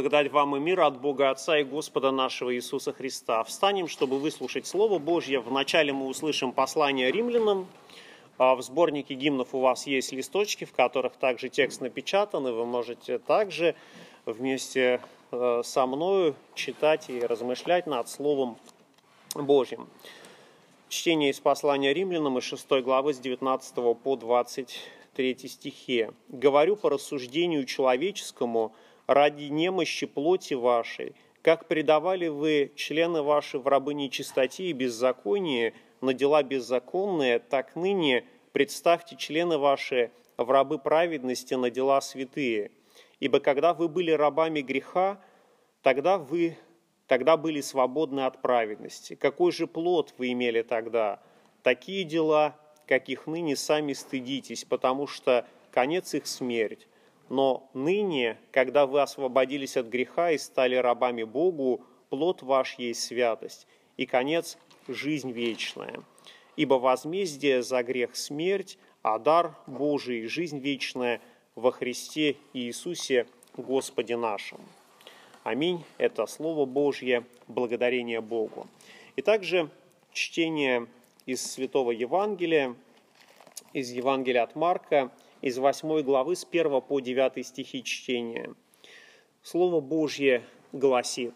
Благодать вам и мир от Бога Отца и Господа нашего Иисуса Христа. Встанем, чтобы выслушать Слово Божье. Вначале мы услышим послание римлянам. А в сборнике гимнов у вас есть листочки, в которых также текст напечатан, и вы можете также вместе э, со мною читать и размышлять над Словом Божьим. Чтение из послания римлянам из 6 главы с 19 по 23 стихи. «Говорю по рассуждению человеческому – ради немощи плоти вашей, как предавали вы члены ваши в рабы нечистоте и беззаконии на дела беззаконные, так ныне представьте члены ваши в рабы праведности на дела святые. Ибо когда вы были рабами греха, тогда вы тогда были свободны от праведности. Какой же плод вы имели тогда? Такие дела, каких ныне сами стыдитесь, потому что конец их смерть. Но ныне, когда вы освободились от греха и стали рабами Богу, плод ваш есть святость, и конец – жизнь вечная. Ибо возмездие за грех – смерть, а дар Божий – жизнь вечная во Христе Иисусе Господе нашим. Аминь. Это Слово Божье, благодарение Богу. И также чтение из Святого Евангелия, из Евангелия от Марка – из 8 главы с 1 по 9 стихи чтения. Слово Божье гласит,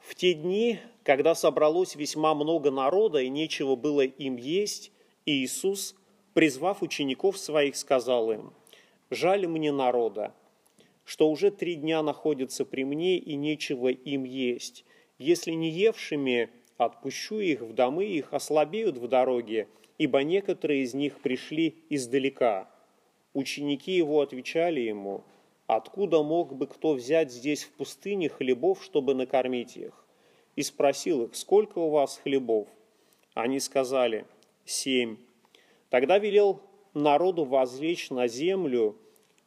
«В те дни, когда собралось весьма много народа и нечего было им есть, Иисус, призвав учеников своих, сказал им, «Жаль мне народа, что уже три дня находятся при мне и нечего им есть. Если не евшими, отпущу их в домы их, ослабеют в дороге, ибо некоторые из них пришли издалека. Ученики его отвечали ему, «Откуда мог бы кто взять здесь в пустыне хлебов, чтобы накормить их?» И спросил их, «Сколько у вас хлебов?» Они сказали, «Семь». Тогда велел народу возлечь на землю,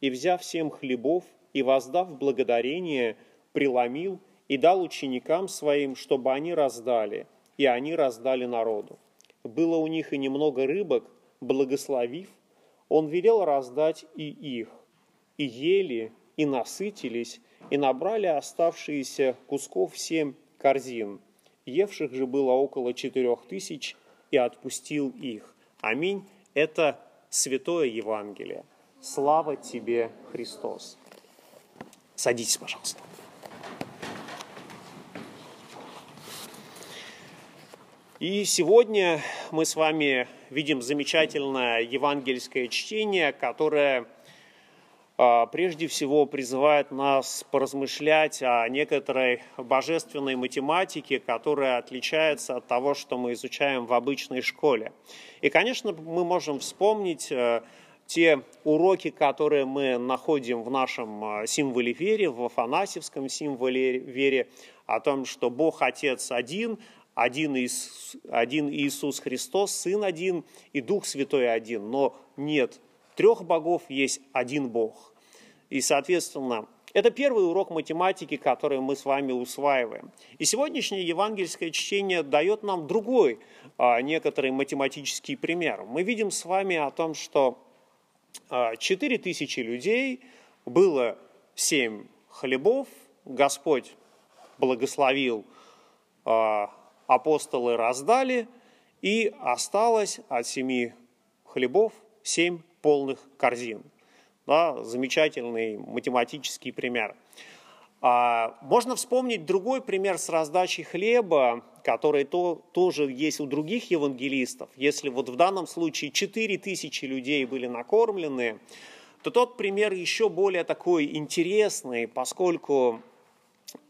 и, взяв семь хлебов и воздав благодарение, преломил и дал ученикам своим, чтобы они раздали, и они раздали народу было у них и немного рыбок, благословив, он велел раздать и их. И ели, и насытились, и набрали оставшиеся кусков семь корзин. Евших же было около четырех тысяч, и отпустил их. Аминь. Это Святое Евангелие. Слава тебе, Христос. Садитесь, пожалуйста. И сегодня мы с вами видим замечательное евангельское чтение, которое а, прежде всего призывает нас поразмышлять о некоторой божественной математике, которая отличается от того, что мы изучаем в обычной школе. И, конечно, мы можем вспомнить э, те уроки, которые мы находим в нашем э, символе веры, в афанасьевском символе веры, о том, что Бог Отец один, один, Иисус, один Иисус Христос, Сын один и Дух Святой один. Но нет трех богов, есть один Бог. И, соответственно, это первый урок математики, который мы с вами усваиваем. И сегодняшнее евангельское чтение дает нам другой, а, некоторый математический пример. Мы видим с вами о том, что а, 4 тысячи людей, было 7 хлебов, Господь благословил а, апостолы раздали, и осталось от семи хлебов семь полных корзин. Да, замечательный математический пример. А, можно вспомнить другой пример с раздачей хлеба, который то, тоже есть у других евангелистов. Если вот в данном случае 4 тысячи людей были накормлены, то тот пример еще более такой интересный, поскольку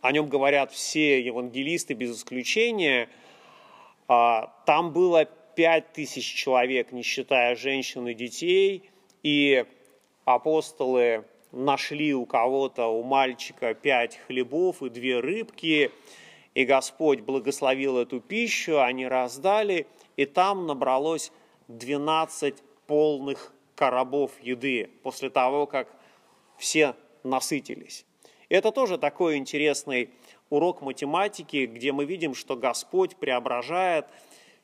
о нем говорят все евангелисты без исключения. А, там было пять тысяч человек, не считая женщин и детей, и апостолы нашли у кого-то, у мальчика пять хлебов и две рыбки, и Господь благословил эту пищу, они раздали, и там набралось 12 полных коробов еды после того, как все насытились. Это тоже такой интересный урок математики, где мы видим, что Господь преображает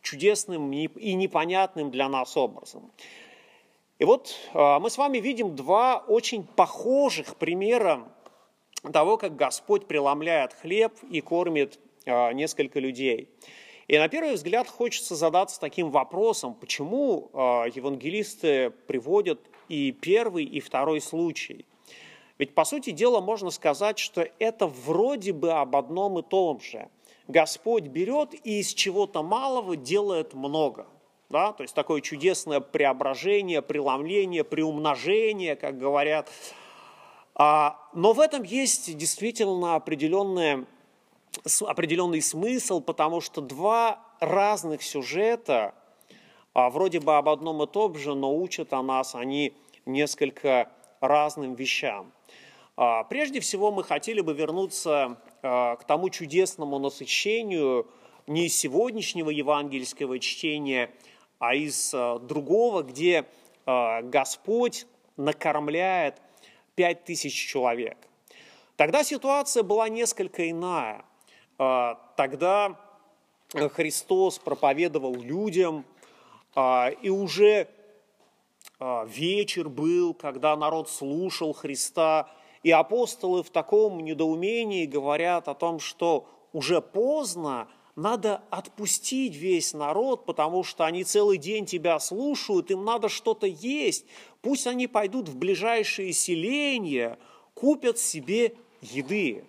чудесным и непонятным для нас образом. И вот а, мы с вами видим два очень похожих примера того, как Господь преломляет хлеб и кормит а, несколько людей. И на первый взгляд хочется задаться таким вопросом, почему а, евангелисты приводят и первый, и второй случай. Ведь, по сути дела, можно сказать, что это вроде бы об одном и том же. Господь берет и из чего-то малого делает много. Да? То есть такое чудесное преображение, преломление, приумножение, как говорят. А, но в этом есть действительно определенное определенный смысл, потому что два разных сюжета, а, вроде бы об одном и том же, но учат о нас они несколько разным вещам. А, прежде всего мы хотели бы вернуться а, к тому чудесному насыщению не из сегодняшнего евангельского чтения, а из другого, где Господь накормляет пять тысяч человек. Тогда ситуация была несколько иная. А, тогда Христос проповедовал людям, а, и уже а, вечер был, когда народ слушал Христа, и апостолы в таком недоумении говорят о том, что уже поздно, надо отпустить весь народ, потому что они целый день тебя слушают, им надо что-то есть. Пусть они пойдут в ближайшие селения, купят себе еды.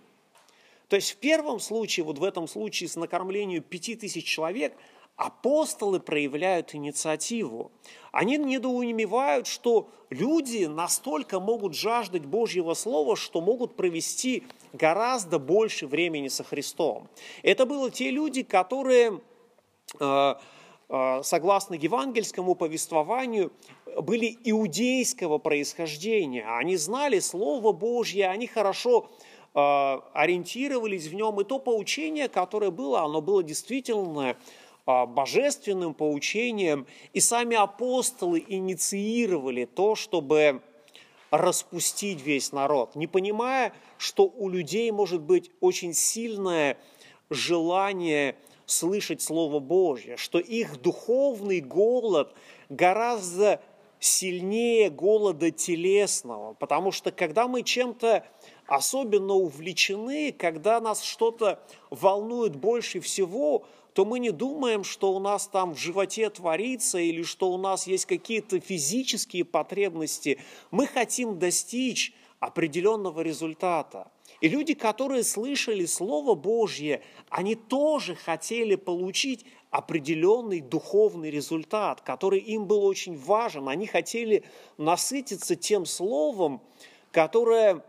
То есть в первом случае, вот в этом случае с накормлением пяти тысяч человек, апостолы проявляют инициативу. Они недоумевают, что люди настолько могут жаждать Божьего Слова, что могут провести гораздо больше времени со Христом. Это были те люди, которые э, э, согласно евангельскому повествованию, были иудейского происхождения. Они знали Слово Божье, они хорошо а, ориентировались в нем, и то поучение, которое было, оно было действительно божественным поучением, и сами апостолы инициировали то, чтобы распустить весь народ, не понимая, что у людей может быть очень сильное желание слышать Слово Божье, что их духовный голод гораздо сильнее голода телесного, потому что когда мы чем-то особенно увлечены, когда нас что-то волнует больше всего, то мы не думаем, что у нас там в животе творится или что у нас есть какие-то физические потребности. Мы хотим достичь определенного результата. И люди, которые слышали Слово Божье, они тоже хотели получить определенный духовный результат, который им был очень важен. Они хотели насытиться тем Словом, которое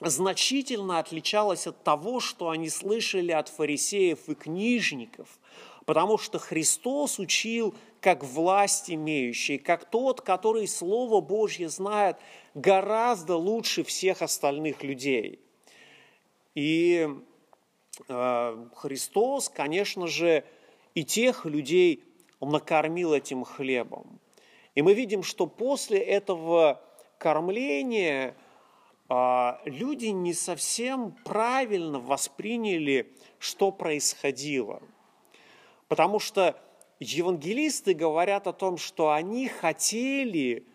значительно отличалось от того, что они слышали от фарисеев и книжников, потому что Христос учил как власть имеющий, как тот, который Слово Божье знает гораздо лучше всех остальных людей. И э, Христос, конечно же, и тех людей накормил этим хлебом. И мы видим, что после этого кормления – люди не совсем правильно восприняли, что происходило. Потому что евангелисты говорят о том, что они хотели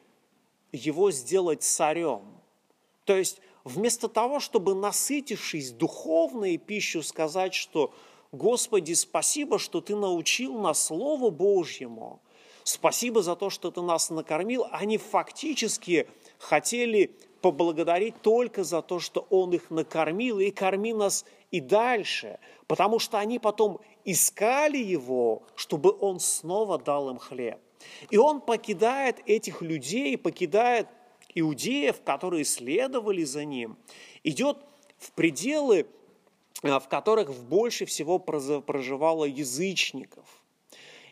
его сделать царем. То есть вместо того, чтобы насытившись духовной пищу сказать, что Господи, спасибо, что Ты научил нас Слову Божьему, спасибо за то, что Ты нас накормил, они фактически хотели поблагодарить только за то, что Он их накормил и корми нас и дальше, потому что они потом искали Его, чтобы Он снова дал им хлеб. И Он покидает этих людей, покидает иудеев, которые следовали за Ним, идет в пределы, э, в которых больше всего проживало язычников –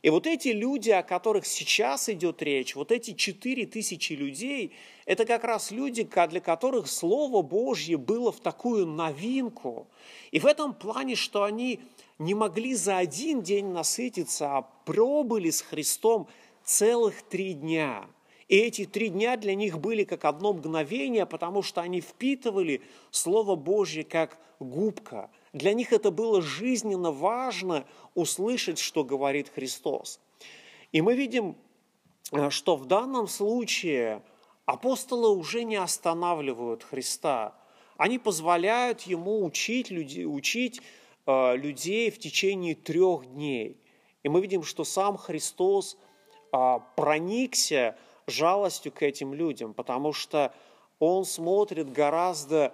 и вот эти люди, о которых сейчас идет речь, вот эти четыре тысячи людей, это как раз люди, для которых Слово Божье было в такую новинку. И в этом плане, что они не могли за один день насытиться, а пробыли с Христом целых три дня. И эти три дня для них были как одно мгновение, потому что они впитывали Слово Божье как губка – для них это было жизненно важно услышать, что говорит Христос. И мы видим, э, что в данном случае апостолы уже не останавливают Христа. они позволяют ему учить, людей, учить э, людей в течение трех дней. И мы видим, что сам Христос э, проникся жалостью к этим людям, потому что он смотрит гораздо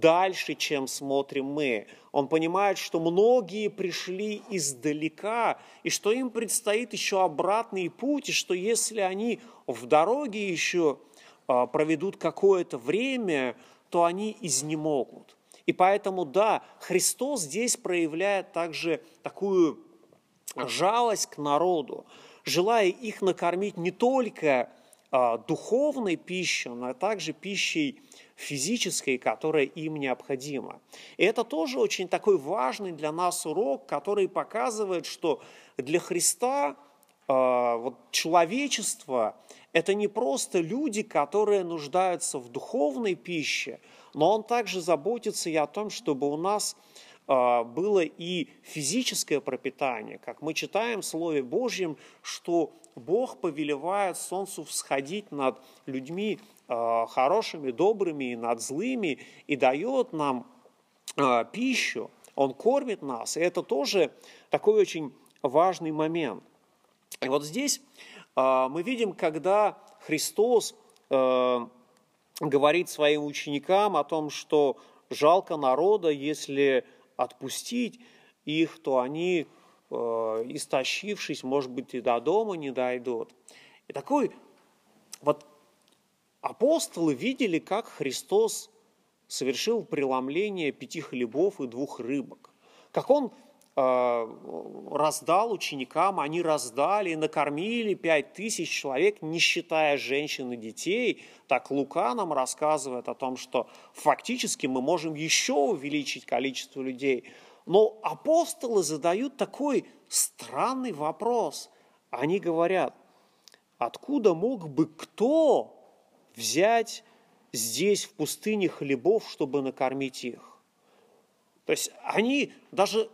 дальше, чем смотрим мы. Он понимает, что многие пришли издалека, и что им предстоит еще обратный путь, и что если они в дороге еще э, проведут какое-то время, то они изнемогут. И поэтому, да, Христос здесь проявляет также такую жалость к народу, желая их накормить не только а, духовной пищей, но также пищей физической, которая им необходима. И это тоже очень такой важный для нас урок, который показывает, что для Христа э, вот, человечество – это не просто люди, которые нуждаются в духовной пище, но Он также заботится и о том, чтобы у нас э, было и физическое пропитание. Как мы читаем в Слове Божьем, что Бог повелевает солнцу всходить над людьми хорошими, добрыми и над злыми и дает нам э, пищу. Он кормит нас, и это тоже такой очень важный момент. И вот здесь э, мы видим, когда Христос говорит своим ученикам о том, что жалко народа, если отпустить их, то они Э, истощившись, может быть, и до дома не дойдут. И такой вот апостолы видели, как Христос совершил преломление пяти хлебов и двух рыбок. Как он э, раздал ученикам, они раздали накормили пять тысяч человек, не считая женщин и детей. Так Лука нам рассказывает о том, что фактически мы можем еще увеличить количество людей – но апостолы задают такой странный вопрос. Они говорят, откуда мог бы кто взять здесь, в пустыне, хлебов, чтобы накормить их? То есть они даже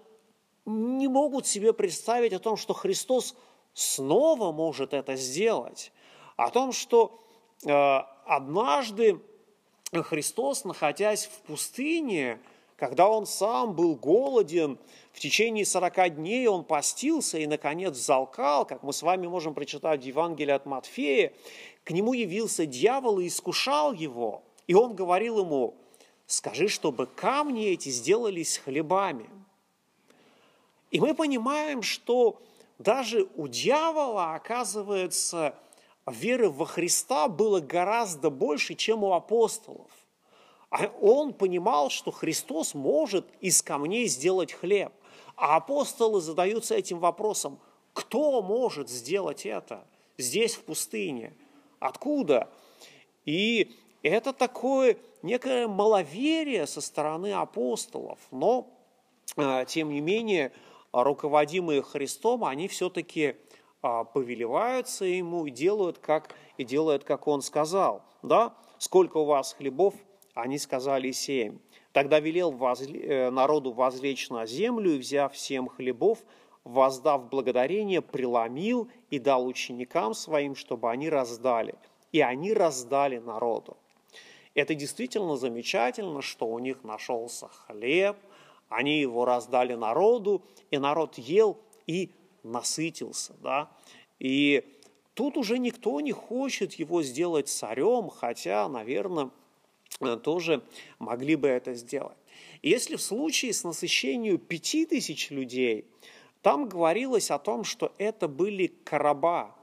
не могут себе представить о том, что Христос снова может это сделать, о том, что э, однажды Христос, находясь в пустыне, когда он сам был голоден, в течение 40 дней он постился и, наконец, залкал, как мы с вами можем прочитать в Евангелии от Матфея, к нему явился дьявол и искушал его. И он говорил ему, скажи, чтобы камни эти сделались хлебами. И мы понимаем, что даже у дьявола, оказывается, веры во Христа было гораздо больше, чем у апостолов. А он понимал, что Христос может из камней сделать хлеб. А апостолы задаются этим вопросом, кто может сделать это здесь, в пустыне? Откуда? И это такое некое маловерие со стороны апостолов, но, а, тем не менее, руководимые Христом, они все-таки а, повелеваются ему и делают, как, и делают, как он сказал. Да? Сколько у вас хлебов, они сказали семь. Тогда велел возле, народу возлечь на землю, и, взяв семь хлебов, воздав благодарение, преломил и дал ученикам своим, чтобы они раздали. И они раздали народу. Это действительно замечательно, что у них нашелся хлеб, они его раздали народу, и народ ел и насытился. Да? И тут уже никто не хочет его сделать царем, хотя, наверное, Э, тоже могли бы это сделать. Если в случае с насыщением пяти тысяч людей, там говорилось о том, что это были короба,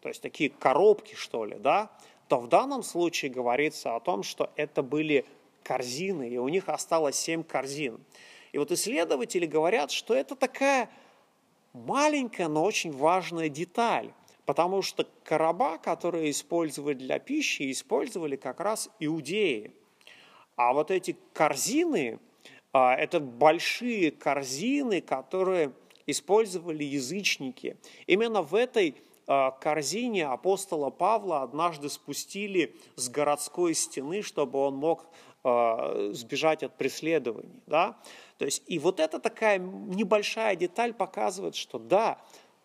то есть такие коробки, что ли, да, то в данном случае говорится о том, что это были корзины, и у них осталось семь корзин. И вот исследователи говорят, что это такая маленькая, но очень важная деталь, потому что короба, которые использовали для пищи, использовали как раз иудеи. А вот эти корзины, а, это большие корзины, которые использовали язычники. Именно в этой а, корзине апостола Павла однажды спустили с городской стены, чтобы он мог а, сбежать от преследований. Да? То есть, и вот эта такая небольшая деталь показывает, что да,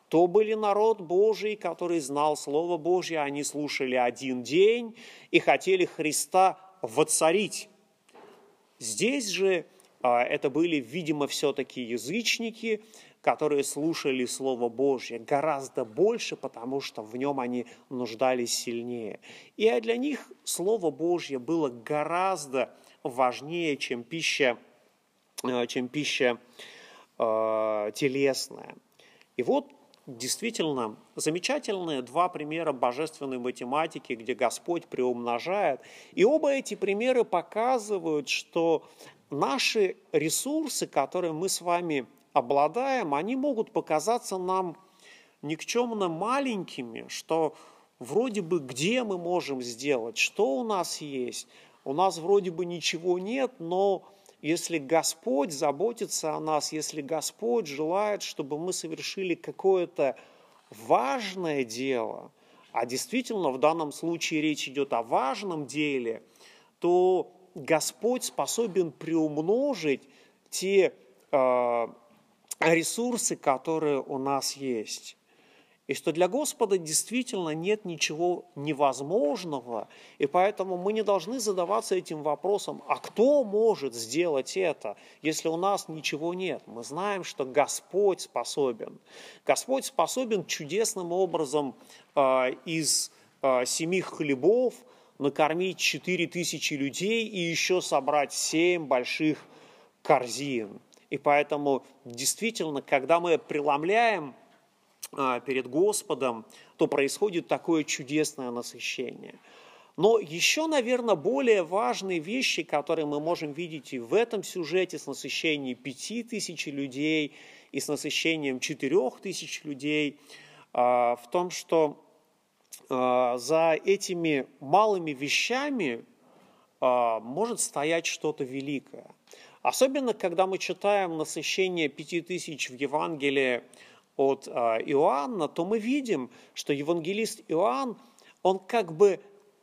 то были народ Божий, который знал Слово Божье, они слушали один день и хотели Христа воцарить. Здесь же а, это были, видимо, все-таки язычники, которые слушали Слово Божье гораздо больше, потому что в нем они нуждались сильнее. И для них Слово Божье было гораздо важнее, чем пища, э, чем пища э, телесная. И вот действительно замечательные два примера божественной математики, где Господь приумножает. И оба эти примеры показывают, что наши ресурсы, которые мы с вами обладаем, они могут показаться нам никчемно маленькими, что вроде бы где мы можем сделать, что у нас есть. У нас вроде бы ничего нет, но если Господь заботится о нас, если Господь желает, чтобы мы совершили какое-то важное дело, а действительно в данном случае речь идет о важном деле, то Господь способен приумножить те э, ресурсы, которые у нас есть. И что для Господа действительно нет ничего невозможного, и поэтому мы не должны задаваться этим вопросом, а кто может сделать это, если у нас ничего нет? Мы знаем, что Господь способен. Господь способен чудесным образом э, из э, семи хлебов накормить четыре тысячи людей и еще собрать семь больших корзин. И поэтому действительно, когда мы преломляем а, перед Господом, то происходит такое чудесное насыщение. Но еще, наверное, более важные вещи, которые мы можем видеть и в этом сюжете с насыщением пяти тысяч людей, и с насыщением четырех тысяч людей, а, в том, что а, за этими малыми вещами может стоять что-то великое. Особенно, когда мы читаем насыщение пяти тысяч в Евангелии от а, Иоанна, то мы видим, что евангелист Иоанн, он как бы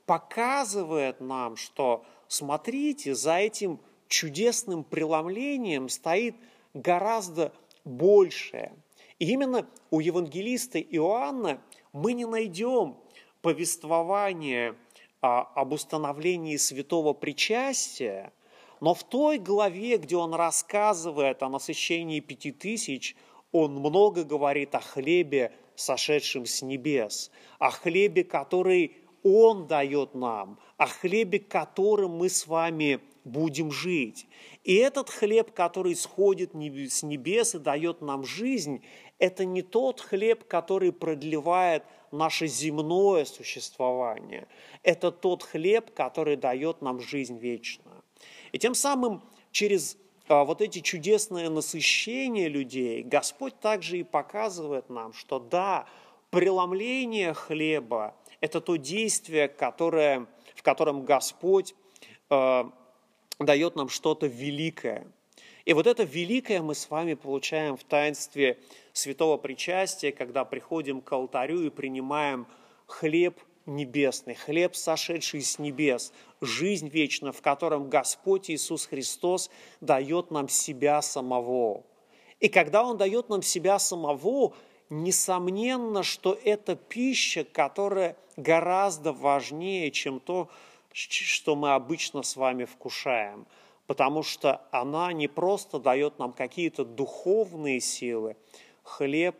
показывает нам, что смотрите, за этим чудесным преломлением стоит гораздо большее. И именно у евангелиста Иоанна мы не найдем повествование а, об установлении святого причастия, но в той главе, где он рассказывает о насыщении пяти тысяч, он много говорит о хлебе, сошедшем с небес, о хлебе, который Он дает нам, о хлебе, которым мы с вами будем жить. И этот хлеб, который сходит с небес и дает нам жизнь, это не тот хлеб, который продлевает наше земное существование. Это тот хлеб, который дает нам жизнь вечную. И тем самым через а, вот эти чудесные насыщения людей, Господь также и показывает нам, что да, преломление хлеба – это то действие, которое, в котором Господь э, дает нам что-то великое. И вот это великое мы с вами получаем в таинстве святого причастия, когда приходим к алтарю и принимаем хлеб – небесный, хлеб, сошедший с небес, жизнь вечная, в котором Господь Иисус Христос дает нам себя самого. И когда Он дает нам себя самого, несомненно, что это пища, которая гораздо важнее, чем то, что мы обычно с вами вкушаем. Потому что она не просто дает нам какие-то духовные силы. Хлеб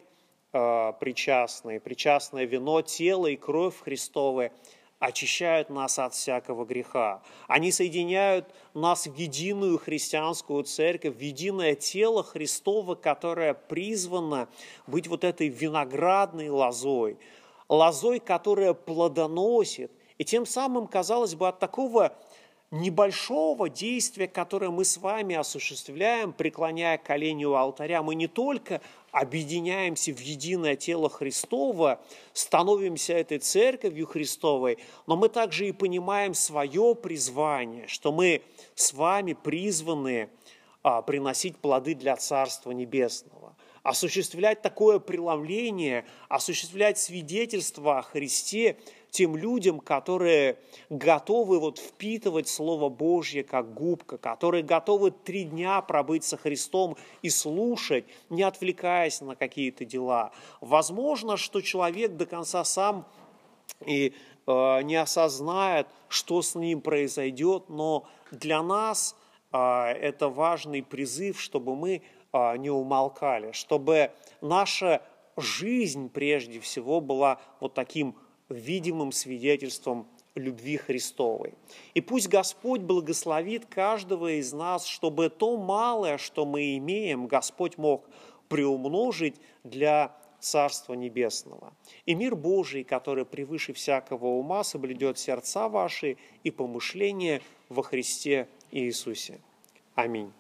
причастные, причастное вино, тело и кровь Христовы очищают нас от всякого греха. Они соединяют нас в единую христианскую церковь, в единое тело Христово, которое призвано быть вот этой виноградной лозой, лозой, которая плодоносит. И тем самым, казалось бы, от такого небольшого действия, которое мы с вами осуществляем, преклоняя колени у алтаря, мы не только объединяемся в единое тело Христово, становимся этой церковью Христовой, но мы также и понимаем свое призвание, что мы с вами призваны а, приносить плоды для Царства Небесного. Осуществлять такое преломление, осуществлять свидетельство о Христе тем людям, которые готовы вот впитывать Слово Божье как губка, которые готовы три дня пробыть со Христом и слушать, не отвлекаясь на какие-то дела. Возможно, что человек до конца сам и э, не осознает, что с ним произойдет, но для нас э, это важный призыв, чтобы мы э, не умолкали, чтобы наша жизнь прежде всего была вот таким видимым свидетельством любви Христовой. И пусть Господь благословит каждого из нас, чтобы то малое, что мы имеем, Господь мог приумножить для Царства Небесного. И мир Божий, который превыше всякого ума, соблюдет сердца ваши и помышления во Христе Иисусе. Аминь.